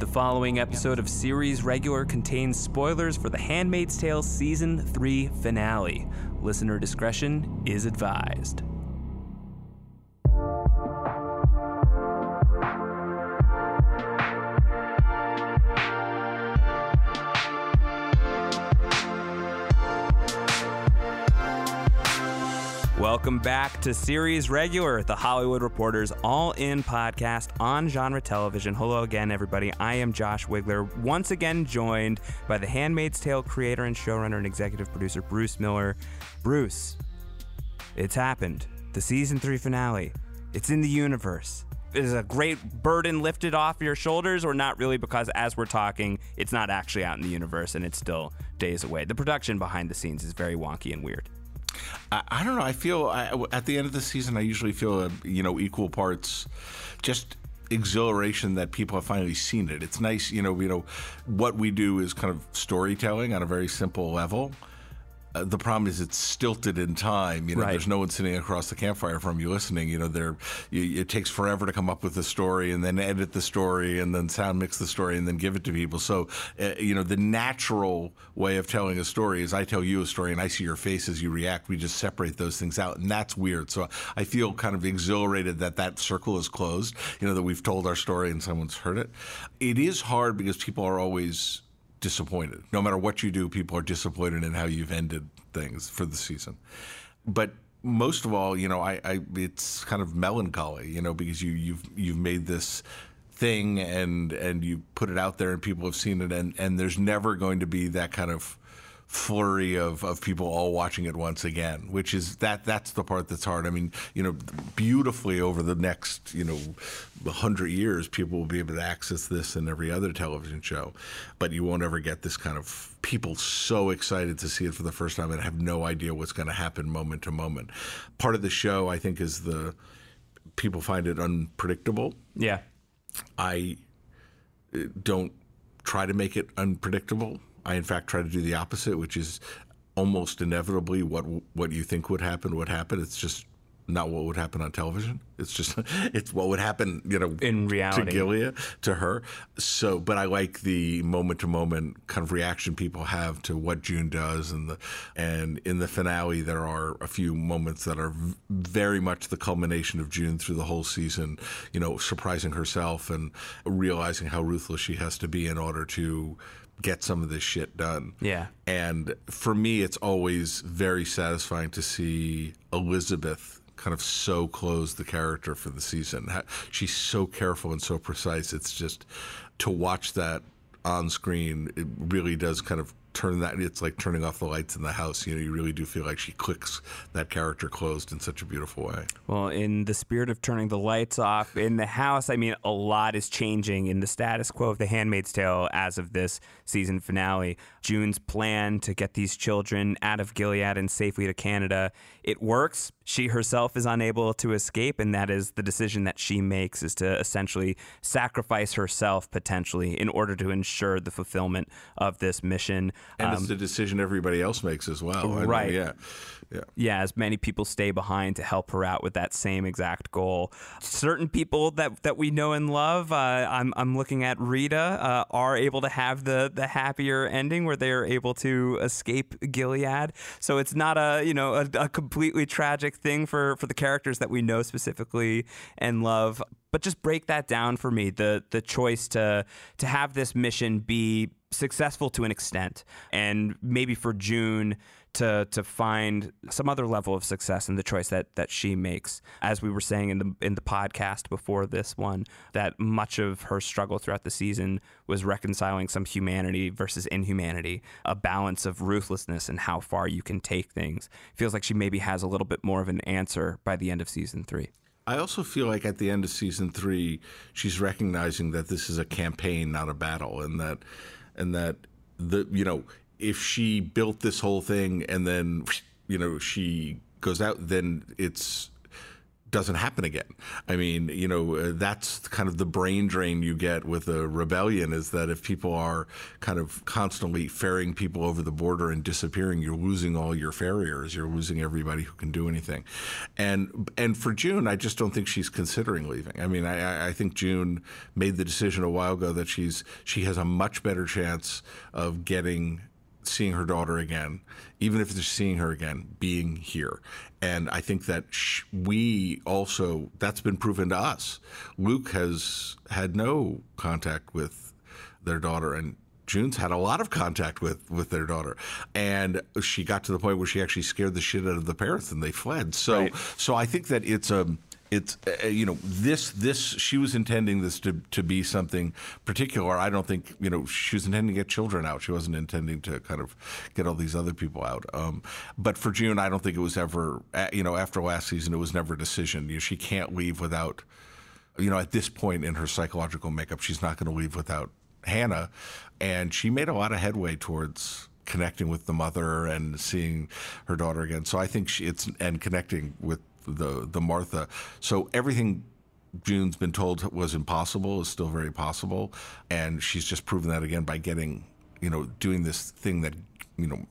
The following episode of Series Regular contains spoilers for The Handmaid's Tale Season 3 finale. Listener discretion is advised. Welcome back to Series Regular, the Hollywood Reporter's all in podcast on genre television. Hello again, everybody. I am Josh Wigler, once again joined by The Handmaid's Tale creator and showrunner and executive producer Bruce Miller. Bruce, it's happened. The season three finale. It's in the universe. Is a great burden lifted off your shoulders, or not really? Because as we're talking, it's not actually out in the universe and it's still days away. The production behind the scenes is very wonky and weird. I, I don't know. I feel I, at the end of the season, I usually feel a, you know equal parts, just exhilaration that people have finally seen it. It's nice, you know. You know, what we do is kind of storytelling on a very simple level. Uh, the problem is it's stilted in time. You know, Right. there's no one sitting across the campfire from you listening. You know, there it takes forever to come up with the story and then edit the story and then sound mix the story and then give it to people. So, uh, you know, the natural way of telling a story is I tell you a story and I see your face as you react. We just separate those things out, and that's weird. So I feel kind of exhilarated that that circle is closed. You know, that we've told our story and someone's heard it. It is hard because people are always disappointed. No matter what you do, people are disappointed in how you've ended things for the season. But most of all, you know, I, I it's kind of melancholy, you know, because you you've you've made this thing and and you put it out there and people have seen it and and there's never going to be that kind of flurry of, of people all watching it once again, which is that that's the part that's hard. I mean, you know, beautifully over the next, you know, hundred years, people will be able to access this and every other television show, but you won't ever get this kind of people so excited to see it for the first time and have no idea what's going to happen moment to moment. Part of the show, I think, is the people find it unpredictable. Yeah. I uh, don't try to make it unpredictable. I, in fact, try to do the opposite, which is almost inevitably what what you think would happen would happen. It's just not what would happen on television. It's just it's what would happen, you know, In reality. to Gilead, to her. So, but I like the moment to moment kind of reaction people have to what June does, and the and in the finale there are a few moments that are very much the culmination of June through the whole season. You know, surprising herself and realizing how ruthless she has to be in order to get some of this shit done. Yeah. And for me, it's always very satisfying to see Elizabeth kind of so close the character for the season. She's so careful and so precise. It's just to watch that on screen, it really does kind of turn that. It's like turning off the lights in the house. You know, you really do feel like she clicks that character closed in such a beautiful way. Well, in the spirit of turning the lights off in the house, I mean, a lot is changing in the status quo of The Handmaid's Tale as of this season finale. June's plan to get these children out of Gilead and safely to Canada, it works. She herself is unable to escape, and that is the decision that she makes is to essentially sacrifice herself potentially in order to ensure the fulfillment of this mission. And Um, it's the decision everybody else makes as well. Right. yeah. Yeah. yeah, as many people stay behind to help her out with that same exact goal. Certain people that that we know and love, uh, I'm I'm looking at Rita, uh, are able to have the the happier ending where they are able to escape Gilead. So it's not a you know a, a completely tragic thing for for the characters that we know specifically and love. But just break that down for me. The the choice to to have this mission be successful to an extent, and maybe for June to to find some other level of success in the choice that that she makes. As we were saying in the in the podcast before this one, that much of her struggle throughout the season was reconciling some humanity versus inhumanity, a balance of ruthlessness and how far you can take things. Feels like she maybe has a little bit more of an answer by the end of season three. I also feel like at the end of season three, she's recognizing that this is a campaign, not a battle, and that and that the you know if she built this whole thing and then you know she goes out, then it's doesn't happen again. I mean, you know, uh, that's kind of the brain drain you get with a rebellion is that if people are kind of constantly ferrying people over the border and disappearing, you're losing all your farriers. You're losing everybody who can do anything. And and for June, I just don't think she's considering leaving. I mean, I, I think June made the decision a while ago that she's she has a much better chance of getting seeing her daughter again, even if they're seeing her again, being here. And I think that sh- we also, that's been proven to us. Luke has had no contact with their daughter, and June's had a lot of contact with, with their daughter. And she got to the point where she actually scared the shit out of the parents and they fled. So, right. so I think that it's a, it's uh, you know this this she was intending this to to be something particular. I don't think you know she was intending to get children out. She wasn't intending to kind of get all these other people out. Um, but for June, I don't think it was ever uh, you know after last season it was never a decision. You know, she can't leave without you know at this point in her psychological makeup, she's not going to leave without Hannah, and she made a lot of headway towards connecting with the mother and seeing her daughter again. So I think she, it's and connecting with the the Martha. So everything June's been told was impossible is still very possible, and she's just proven that again by getting you know doing this thing that you know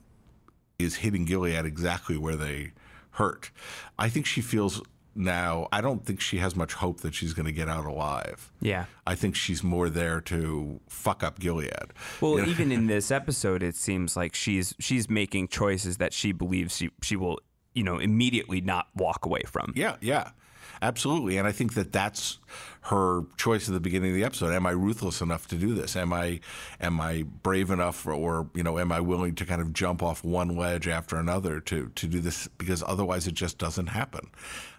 is hitting Gilead exactly where they hurt. I think she feels now I don't think she has much hope that she's going to get out alive. Yeah. I think she's more there to fuck up Gilead. Well, you know? even in this episode it seems like she's she's making choices that she believes she she will you know, immediately not walk away from. Yeah, yeah. Absolutely. And I think that that's her choice at the beginning of the episode. Am I ruthless enough to do this? Am I am I brave enough or, or you know, am I willing to kind of jump off one ledge after another to to do this because otherwise it just doesn't happen.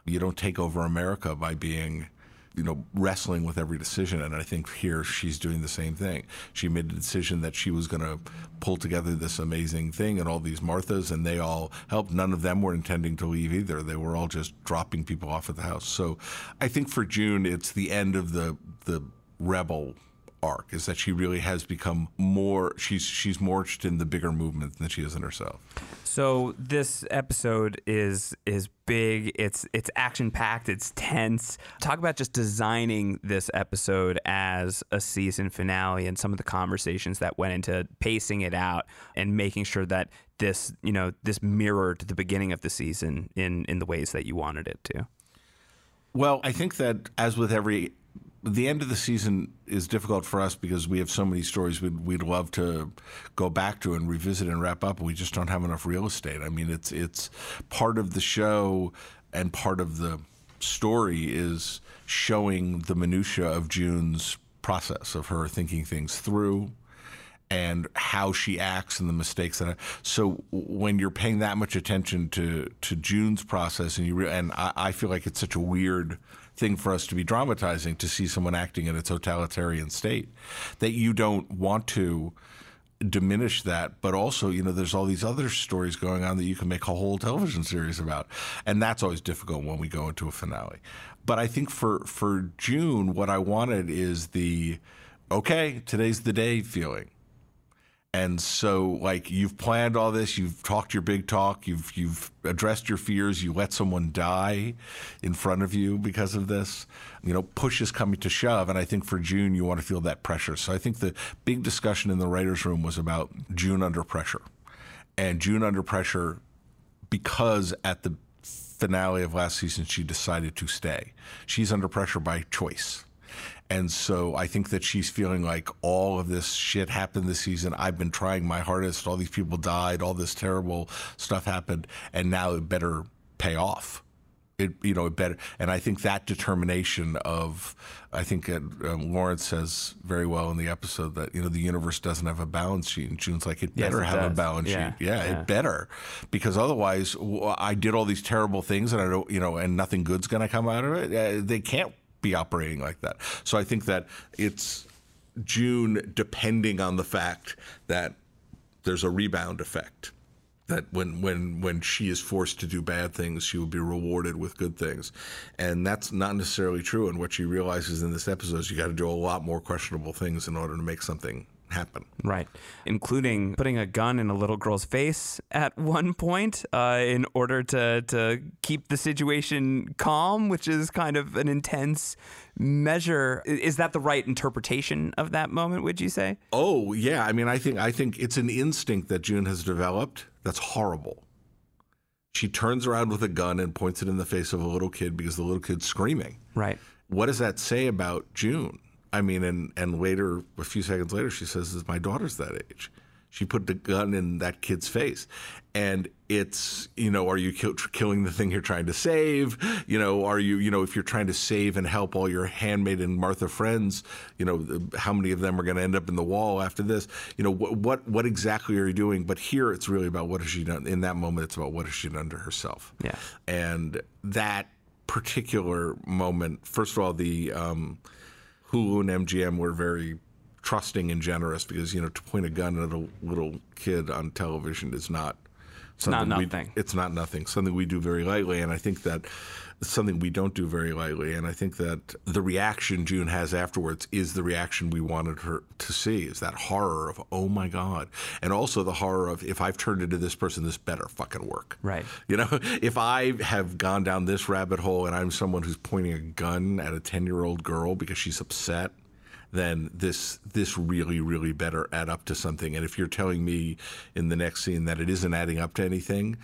You don't take over America by being you know, wrestling with every decision. And I think here she's doing the same thing. She made a decision that she was going to pull together this amazing thing and all these Marthas, and they all helped. None of them were intending to leave either. They were all just dropping people off at the house. So I think for June, it's the end of the the rebel arc is that she really has become more she's she's more interested in the bigger movement than she is in herself. So this episode is is big. It's it's action packed. It's tense. Talk about just designing this episode as a season finale and some of the conversations that went into pacing it out and making sure that this you know this mirrored the beginning of the season in in the ways that you wanted it to. Well, I think that as with every the end of the season is difficult for us because we have so many stories we'd, we'd love to go back to and revisit and wrap up. We just don't have enough real estate. I mean, it's it's part of the show and part of the story is showing the minutia of June's process of her thinking things through and how she acts and the mistakes that. I, so when you're paying that much attention to to June's process and you re, and I, I feel like it's such a weird thing for us to be dramatizing to see someone acting in a totalitarian state that you don't want to diminish that but also you know there's all these other stories going on that you can make a whole television series about. And that's always difficult when we go into a finale. But i think for for june what i wanted is the okay today's the day feeling and so, like you've planned all this, you've talked your big talk, you've you've addressed your fears, you let someone die in front of you because of this. You know, push is coming to shove, and I think for June you want to feel that pressure. So I think the big discussion in the writers' room was about June under pressure, and June under pressure because at the finale of last season she decided to stay. She's under pressure by choice and so I think that she's feeling like all of this shit happened this season. I've been trying my hardest. All these people died. All this terrible stuff happened. And now it better pay off. It, you know, it better. And I think that determination of, I think it, um, Lawrence says very well in the episode that, you know, the universe doesn't have a balance sheet. And June's like, it better yes, it have does. a balance yeah. sheet. Yeah, yeah, it better. Because otherwise, I did all these terrible things and I don't, you know, and nothing good's going to come out of it. Uh, they can't be operating like that. So I think that it's June depending on the fact that there's a rebound effect. That when, when when she is forced to do bad things, she will be rewarded with good things, and that's not necessarily true. And what she realizes in this episode is you got to do a lot more questionable things in order to make something happen. Right. Including putting a gun in a little girl's face at one point uh, in order to, to keep the situation calm, which is kind of an intense measure. Is that the right interpretation of that moment, would you say? Oh, yeah. I mean, I think I think it's an instinct that June has developed that's horrible. She turns around with a gun and points it in the face of a little kid because the little kid's screaming. Right. What does that say about June? I mean, and and later, a few seconds later, she says, Is "My daughter's that age." She put the gun in that kid's face, and it's you know, are you kill, killing the thing you're trying to save? You know, are you you know, if you're trying to save and help all your handmaid and Martha friends, you know, how many of them are going to end up in the wall after this? You know, what what what exactly are you doing? But here, it's really about what has she done in that moment. It's about what has she done to herself. Yeah, and that particular moment. First of all, the um, Hulu and MGM were very trusting and generous because you know to point a gun at a little kid on television is not something not nothing. We, it's not nothing. Something we do very lightly, and I think that something we don't do very lightly. And I think that the reaction June has afterwards is the reaction we wanted her to see: is that horror of "Oh my God," and also the horror of if I've turned into this person, this better fucking work. Right. You know, if I have gone down this rabbit hole and I'm someone who's pointing a gun at a ten year old girl because she's upset then this this really really better add up to something. And if you're telling me in the next scene that it isn't adding up to anything,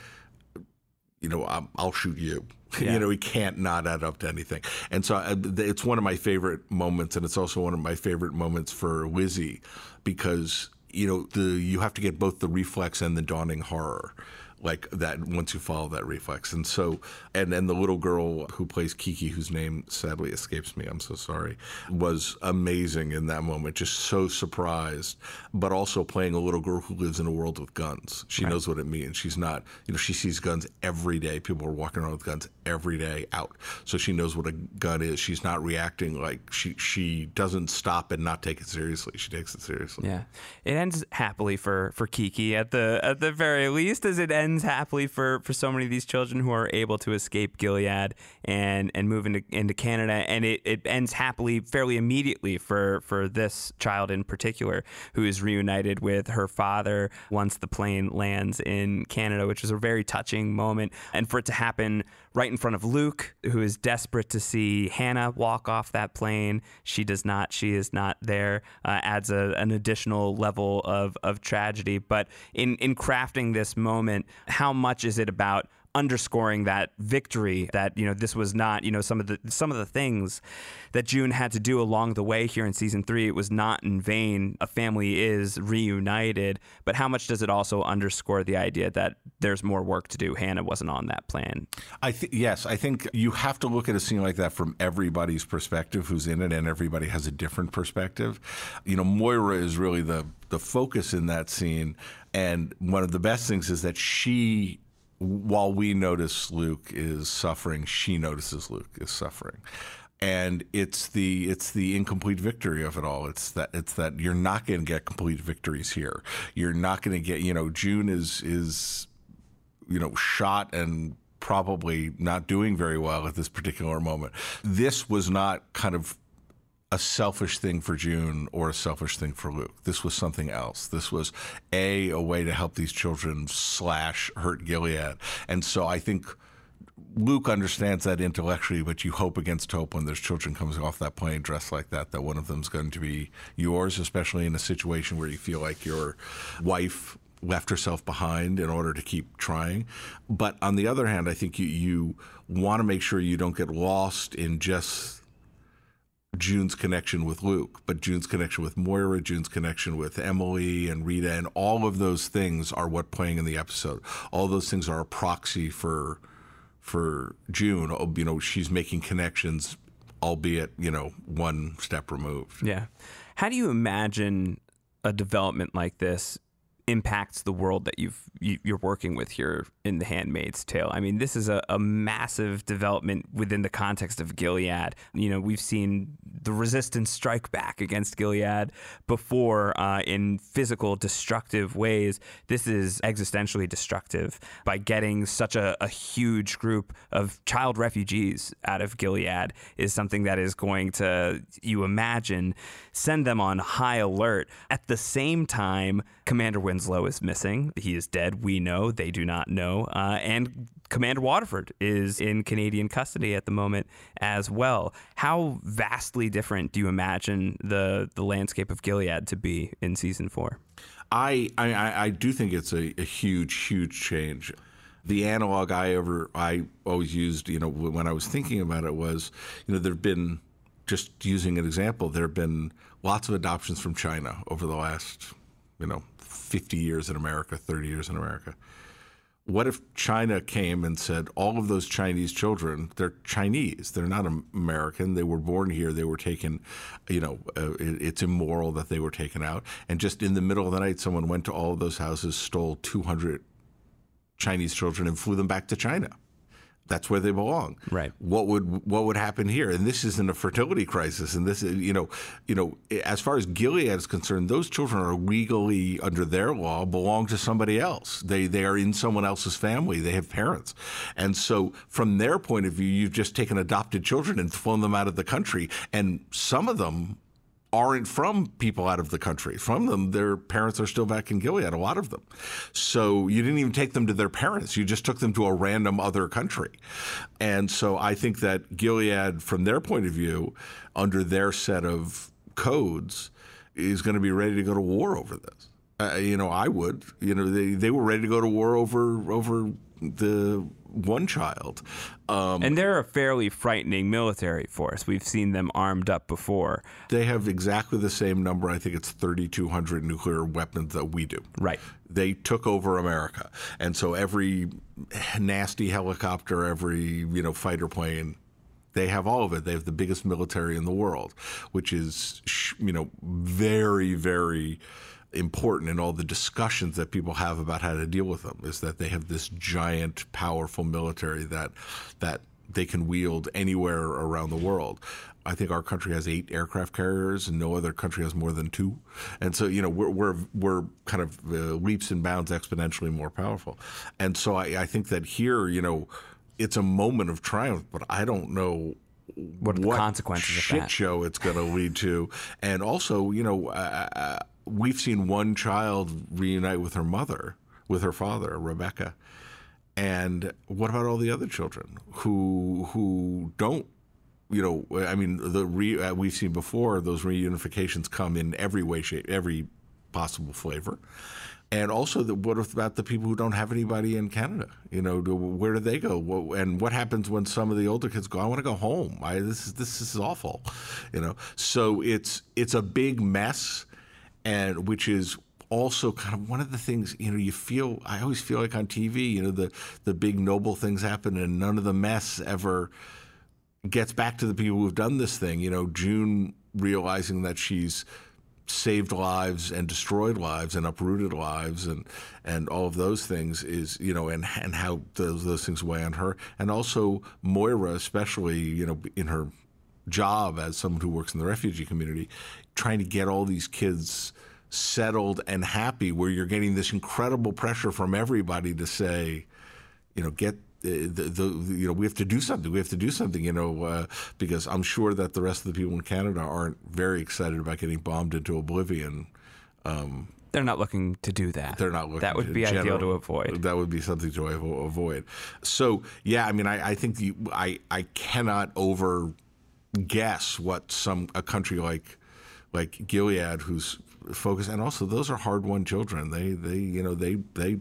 you know, i will shoot you. Yeah. you know, he can't not add up to anything. And so uh, it's one of my favorite moments, and it's also one of my favorite moments for Lizzie because you know the you have to get both the reflex and the dawning horror like that once you follow that reflex. And so, and then the little girl who plays Kiki, whose name sadly escapes me, I'm so sorry, was amazing in that moment, just so surprised, but also playing a little girl who lives in a world with guns. She right. knows what it means. She's not, you know, she sees guns every day. People are walking around with guns every day out. So she knows what a gun is. She's not reacting like she, she doesn't stop and not take it seriously. She takes it seriously. Yeah. It ends happily for, for Kiki at the, at the very least as it ends ends happily for, for so many of these children who are able to escape Gilead and, and move into, into Canada. And it, it ends happily fairly immediately for, for this child in particular, who is reunited with her father once the plane lands in Canada, which is a very touching moment. And for it to happen right in front of Luke, who is desperate to see Hannah walk off that plane. She does not. She is not there. Uh, adds a, an additional level of, of tragedy. But in, in crafting this moment, how much is it about underscoring that victory that you know this was not you know some of the some of the things that June had to do along the way here in season 3 it was not in vain. A family is reunited but how much does it also underscore the idea that there's more work to do? Hannah wasn't on that plan. I yes I think you have to look at a scene like that from everybody's perspective who's in it and everybody has a different perspective. You know Moira is really the the focus in that scene and one of the best things is that she while we notice Luke is suffering, she notices Luke is suffering. And it's the it's the incomplete victory of it all. It's that it's that you're not going to get complete victories here. You're not going to get you know June is is you know shot and probably not doing very well at this particular moment. This was not kind of a selfish thing for June or a selfish thing for Luke. This was something else. This was a a way to help these children slash hurt Gilead. And so I think Luke understands that intellectually, but you hope against hope when there's children coming off that plane dressed like that, that one of them's going to be yours, especially in a situation where you feel like your wife left herself behind in order to keep trying. But on the other hand, I think you, you want to make sure you don't get lost in just June's connection with Luke, but June's connection with Moira, June's connection with Emily and Rita, and all of those things are what playing in the episode. All those things are a proxy for for June. Oh, you know, she's making connections, albeit you know one step removed. Yeah. How do you imagine a development like this impacts the world that you've you, you're working with here in The Handmaid's Tale. I mean, this is a, a massive development within the context of Gilead. You know, we've seen the resistance strike back against Gilead before uh, in physical destructive ways. This is existentially destructive by getting such a, a huge group of child refugees out of Gilead is something that is going to you imagine send them on high alert. At the same time, Commander Winslow is missing. He is dead. We know. They do not know. Uh, and Commander Waterford is in Canadian custody at the moment as well. How vastly different do you imagine the the landscape of Gilead to be in season four? I I, I do think it's a, a huge huge change. The analog I ever I always used, you know, when I was thinking about it was, you know, there've been just using an example, there have been lots of adoptions from China over the last, you know, 50 years in America, 30 years in America. What if China came and said, all of those Chinese children, they're Chinese, they're not American, they were born here, they were taken, you know, uh, it, it's immoral that they were taken out. And just in the middle of the night, someone went to all of those houses, stole 200 Chinese children, and flew them back to China that's where they belong. Right. What would what would happen here? And this isn't a fertility crisis. And this, is, you know, you know, as far as Gilead is concerned, those children are legally under their law belong to somebody else. They they are in someone else's family. They have parents, and so from their point of view, you've just taken adopted children and flown them out of the country. And some of them aren't from people out of the country. From them, their parents are still back in Gilead, a lot of them. So you didn't even take them to their parents. You just took them to a random other country. And so I think that Gilead, from their point of view, under their set of codes, is going to be ready to go to war over this. Uh, you know, I would. You know, they, they were ready to go to war over over the one child. Um, and they're a fairly frightening military force. We've seen them armed up before. They have exactly the same number. I think it's 3,200 nuclear weapons that we do. Right. They took over America, and so every nasty helicopter, every you know fighter plane they have all of it. They have the biggest military in the world, which is, you know, very, very important in all the discussions that people have about how to deal with them is that they have this giant, powerful military that that they can wield anywhere around the world. I think our country has eight aircraft carriers, and no other country has more than two. And so, you know, we're we're, we're kind of uh, leaps and bounds exponentially more powerful. And so, I, I, think that here, you know, it's a moment of triumph, but I don't know. What, what consequences shit show it's going to lead to, and also, you know, we've seen one child reunite with her mother, with her father, Rebecca. And what about all the other children who who don't you know, I mean, the re, uh, we've seen before those reunifications come in every way, shape, every possible flavor, and also the, what about the people who don't have anybody in Canada? You know, do, where do they go? And what happens when some of the older kids go? I want to go home. I, this is this is awful, you know. So it's it's a big mess and which is also kind of one of the things you know you feel I always feel like on TV you know the the big noble things happen and none of the mess ever gets back to the people who've done this thing. You know June realizing that she's saved lives and destroyed lives and uprooted lives and and all of those things is you know and and how those those things weigh on her. And also Moira especially you know in her job as someone who works in the refugee community trying to get all these kids settled and happy where you're getting this incredible pressure from everybody to say, you know, get the, the, the, you know we have to do something. We have to do something. You know, uh, because I'm sure that the rest of the people in Canada aren't very excited about getting bombed into oblivion. Um, they're not looking to do that. They're not looking. That would be general, ideal to avoid. That would be something to avoid. So yeah, I mean, I, I think the, I I cannot over guess what some a country like like Gilead, who's focused, and also those are hard won children. They they you know they they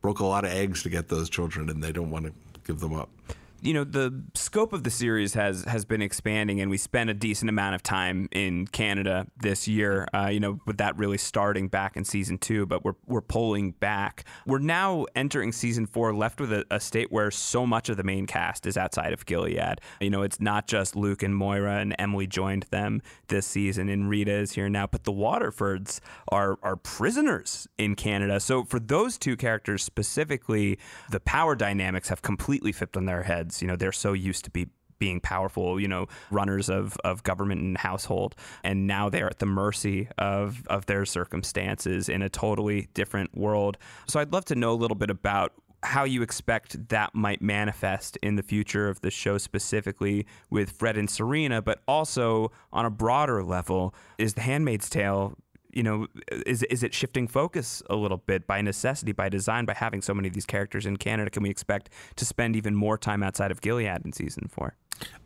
broke a lot of eggs to get those children, and they don't want to give them up. You know the scope of the series has has been expanding and we spent a decent amount of time in Canada this year uh, you know with that really starting back in season 2 but we're we're pulling back. We're now entering season 4 left with a, a state where so much of the main cast is outside of Gilead. You know it's not just Luke and Moira and Emily joined them this season and Rita is here now but the Waterfords are are prisoners in Canada. So for those two characters specifically the power dynamics have completely flipped on their heads you know, they're so used to be being powerful, you know, runners of, of government and household. And now they're at the mercy of, of their circumstances in a totally different world. So I'd love to know a little bit about how you expect that might manifest in the future of the show specifically with Fred and Serena, but also on a broader level, is The Handmaid's Tale you know, is is it shifting focus a little bit by necessity, by design, by having so many of these characters in Canada? Can we expect to spend even more time outside of Gilead in season four?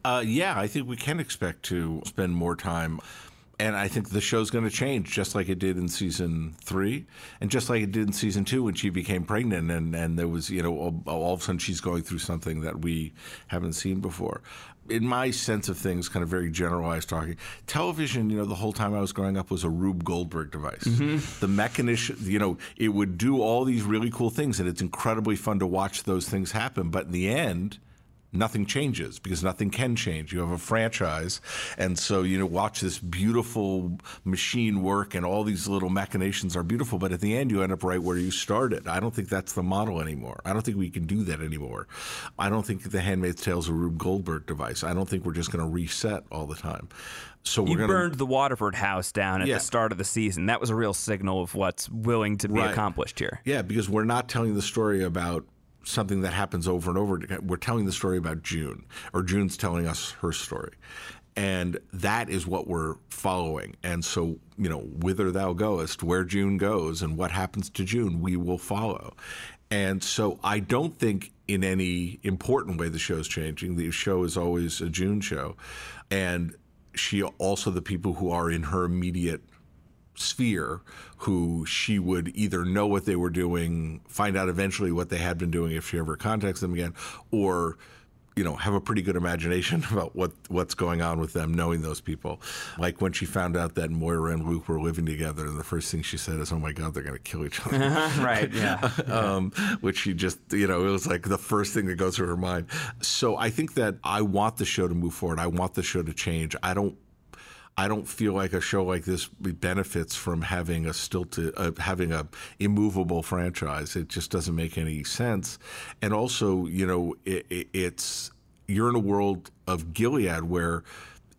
Uh, yeah, I think we can expect to spend more time. And I think the show's going to change just like it did in season three and just like it did in season two when she became pregnant and, and there was, you know, all, all of a sudden she's going through something that we haven't seen before in my sense of things, kind of very generalized talking, television, you know, the whole time I was growing up was a Rube Goldberg device. Mm-hmm. The mechanism, you know, it would do all these really cool things, and it's incredibly fun to watch those things happen. But in the end, nothing changes because nothing can change. You have a franchise, and so you know watch this beautiful machine work, and all these little machinations are beautiful. But at the end, you end up right where you started. I don't think that's the model anymore. I don't think we can do that anymore. I don't think The Handmaid's Tale is a Rube Goldberg device. I don't think we're just going to reset all the time. So you we're gonna, burned the Waterford house down at yeah. the start of the season. That was a real signal of what's willing to be right. accomplished here. Yeah, because we're not telling the story about something that happens over and over. We're telling the story about June, or June's telling us her story. And that is what we're following. And so, you know, whither thou goest, where June goes, and what happens to June, we will follow. And so I don't think in any important way the show's changing. The show is always a June show. And she also, the people who are in her immediate sphere who she would either know what they were doing, find out eventually what they had been doing if she ever contacts them again, or you know have a pretty good imagination about what what's going on with them knowing those people. Like when she found out that Moira and Luke were living together and the first thing she said is oh my god they're going to kill each other. Right yeah, um, which she just you know it was like the first thing that goes through her mind. So I think that I want the show to move forward. I want the show to change. I don't I don't feel like a show like this benefits from having a stilted, uh, having a immovable franchise. It just doesn't make any sense. And also, you know, it, it, it's you're in a world of Gilead where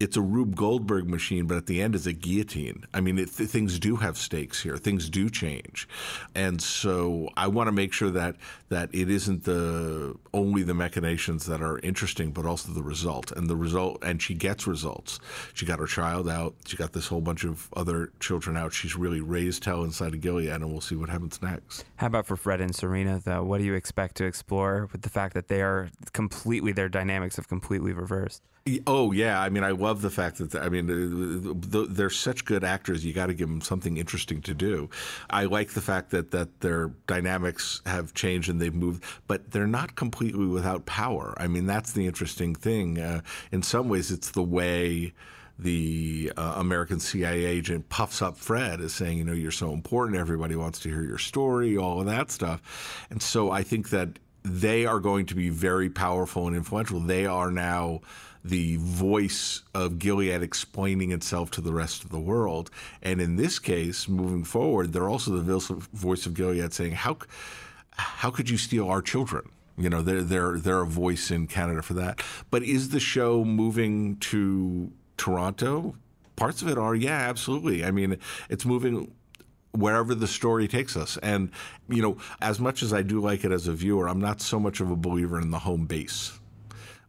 it's a Rube Goldberg machine, but at the end is a guillotine. I mean, it, th- things do have stakes here. Things do change, and so I want to make sure that that it isn't the only the machinations that are interesting, but also the result. And the result, and she gets results. She got her child out. She got this whole bunch of other children out. She's really raised hell inside of Gilead, and we'll see what happens next. How about for Fred and Serena, though? What do you expect to explore with the fact that they are completely their dynamics have completely reversed? Oh yeah, I mean, I love the fact that I mean they're such good actors. You got to give them something interesting to do. I like the fact that that their dynamics have changed and they've moved, but they're not completely without power. I mean, that's the interesting thing. Uh, in some ways, it's the way the uh, American CIA agent puffs up Fred as saying, you know, you're so important. Everybody wants to hear your story, all of that stuff. And so I think that they are going to be very powerful and influential. They are now the voice of Gilead explaining itself to the rest of the world. And in this case, moving forward, they're also the voice of Gilead saying, "How how could you steal our children?" You know, they're they're they're a voice in Canada for that. But is the show moving to Toronto? Parts of it are, yeah, absolutely. I mean, it's moving wherever the story takes us. And, you know, as much as I do like it as a viewer, I'm not so much of a believer in the home base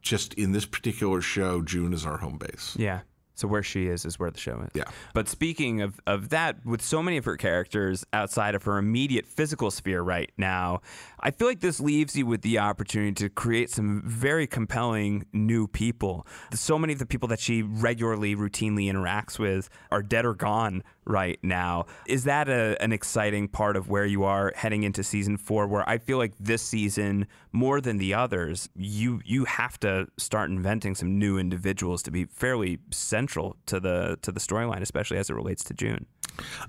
just in this particular show, June is our home base. Yeah. So where she is is where the show is. Yeah. But speaking of, of that, with so many of her characters outside of her immediate physical sphere right now, I feel like this leaves you with the opportunity to create some very compelling new people. So many of the people that she regularly, routinely interacts with are dead or gone right now. Is that a, an exciting part of where you are heading into season four? Where I feel like this season, more than the others, you you have to start inventing some new individuals to be fairly central to the to the storyline, especially as it relates to June.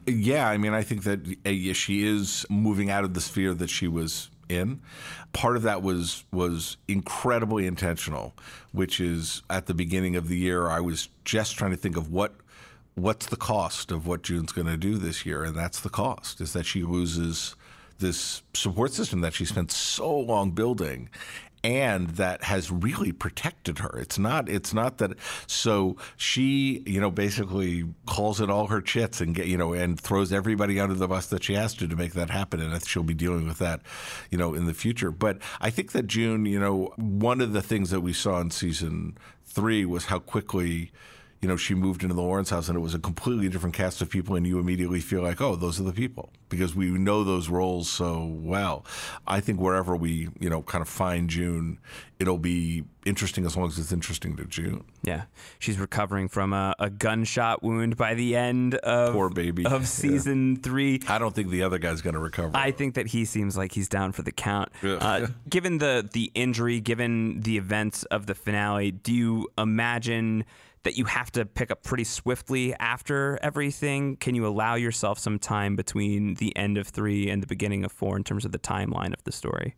Yeah, I mean, I think that uh, she is moving out of the sphere that she was in. Part of that was was incredibly intentional, which is at the beginning of the year I was just trying to think of what what's the cost of what June's going to do this year, and that's the cost is that she loses this support system that she spent so long building and that has really protected her. It's not it's not that so she, you know, basically calls in all her chits and get, you know, and throws everybody under the bus that she has to to make that happen and she'll be dealing with that, you know, in the future. But I think that June, you know, one of the things that we saw in season 3 was how quickly you know, she moved into the Lawrence house and it was a completely different cast of people, and you immediately feel like, oh, those are the people because we know those roles so well. I think wherever we, you know, kind of find June, it'll be interesting as long as it's interesting to June. Yeah, she's recovering from a, a gunshot wound by the end of poor baby of season yeah. three. I don't think the other guy's going to recover. I think that he seems like he's down for the count. Uh, given the the injury, given the events of the finale, do you imagine? That you have to pick up pretty swiftly after everything? Can you allow yourself some time between the end of three and the beginning of four in terms of the timeline of the story?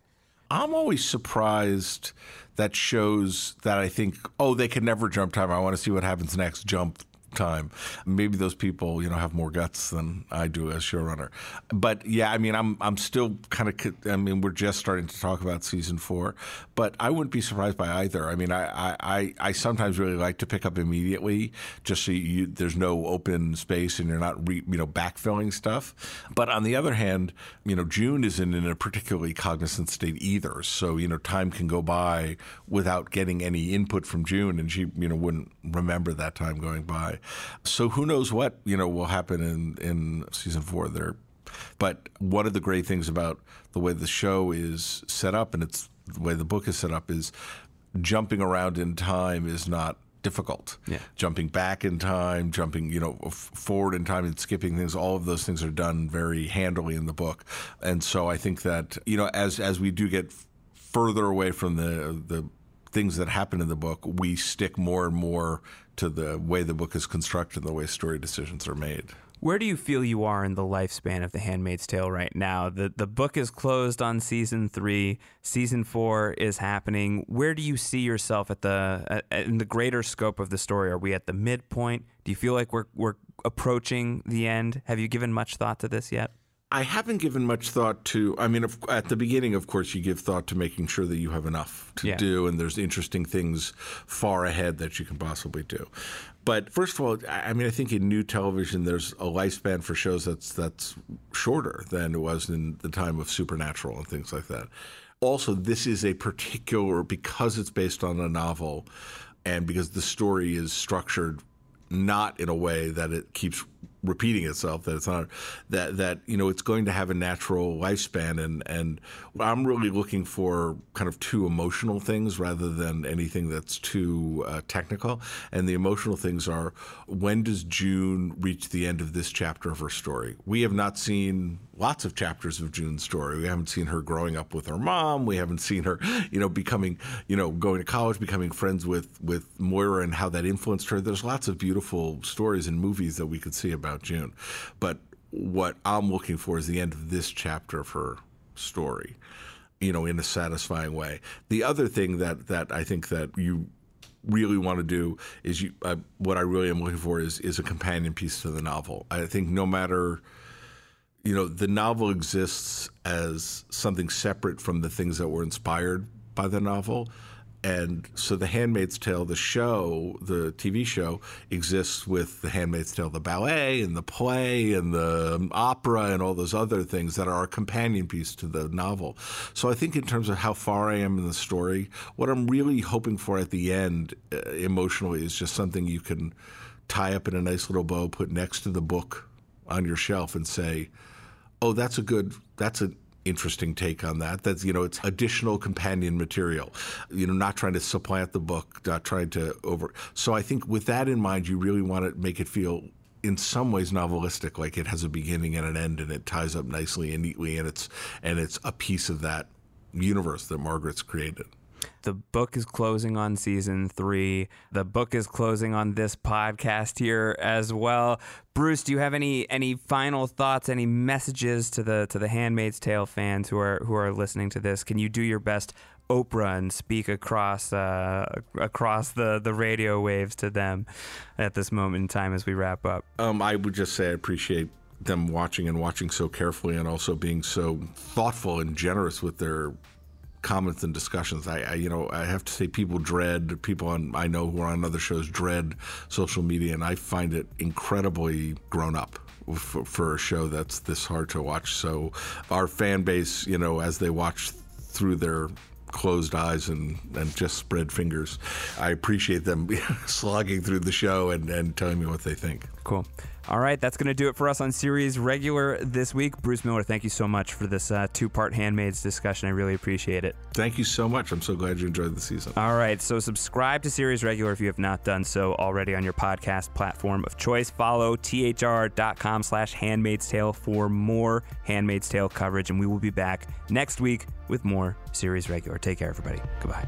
I'm always surprised that shows that I think, oh, they can never jump time. I want to see what happens next. Jump time. Maybe those people, you know, have more guts than I do as showrunner. But yeah, I mean, I'm I'm still kind of. I mean, we're just starting to talk about season four, but I wouldn't be surprised by either. I mean, I I, I sometimes really like to pick up immediately, just so you there's no open space and you're not re, you know backfilling stuff. But on the other hand, you know, June isn't in a particularly cognizant state either. So you know, time can go by without getting any input from June, and she you know wouldn't remember that time going by. So who knows what you know will happen in in season four there. But one of the great things about the way the show is set up and it's the way the book is set up is jumping around in time is not difficult. Yeah. Jumping back in time, jumping, you know, forward in time and skipping things, all of those things are done very handily in the book. And so I think that, you know, as as we do get further away from the the things that happen in the book, we stick more and more to the way the book is constructed and the way story decisions are made. Where do you feel you are in the lifespan of The Handmaid's Tale right now? The the book is closed on season three. Season four is happening. Where do you see yourself at the in the greater scope of the story? Are we at the midpoint? Do you feel like we're we're approaching the end? Have you given much thought to this yet? I haven't given much thought to. I mean, at the beginning, of course, you give thought to making sure that you have enough to yeah. do, and there's interesting things far ahead that you can possibly do. But first of all, I mean, I think in new television, there's a lifespan for shows that's that's shorter than it was in the time of Supernatural and things like that. Also, this is a particular because it's based on a novel, and because the story is structured not in a way that it keeps repeating itself that it's not that that you know it's going to have a natural lifespan. And and I'm really looking for kind of two emotional things rather than anything that's too uh, technical. And the emotional things are when does June reach the end of this chapter of her story? We have not seen lots of chapters of June's story. We haven't seen her growing up with her mom. We haven't seen her you know becoming you know going to college becoming friends with with Moira and how that influenced her. There's lots of beautiful stories and movies that we could see about about June. But what I'm looking for is the end of this chapter of her story, you know, in a satisfying way. The other thing that that I think that you really want to do is you uh, what I really am looking for is is a companion piece to the novel. I think no matter you know the novel exists as something separate from the things that were inspired by the novel and so the handmaid's tale the show the tv show exists with the handmaid's tale the ballet and the play and the opera and all those other things that are a companion piece to the novel. So i think in terms of how far i am in the story what i'm really hoping for at the end uh, emotionally is just something you can tie up in a nice little bow put next to the book on your shelf and say oh that's a good that's a interesting take on that. That's you know it's additional companion material. You know, not trying to supplant the book, not trying to over. So I think with that in mind, you really want to make it feel in some ways novelistic, like it has a beginning and an end, and it ties up nicely and neatly, and it's and it's a piece of that universe that Margaret's created. The book is closing on season three. The book is closing on this podcast here as well. Bruce, do you have any any final thoughts, any messages to the to the Handmaid's Tale fans who are who are listening to this? Can you do your best Oprah and speak across uh, across the, the radio waves to them at this moment in time as we wrap up? Um, I would just say I appreciate them watching and watching so carefully and also being so thoughtful and generous with their comments and discussions. I, I, you know, I have to say, people dread people on I know who are on other shows dread social media, and I find it incredibly grown up. For, for a show that's this hard to watch, so our fan base, you know, as they watch through their closed eyes and, and just spread fingers. I appreciate them slogging through the show and, and telling me what they think. Cool. All right, that's going to do it for us on Series Regular this week. Bruce Miller, thank you so much for this uh, two part Handmaids discussion. I really appreciate it. Thank you so much. I'm so glad you enjoyed the season. All right, so subscribe to Series Regular if you have not done so already on your podcast platform of choice. Follow thr.com slash handmaid's tale for more Handmaid's Tale coverage, and we will be back next week with more Series Regular. Take care, everybody. Goodbye.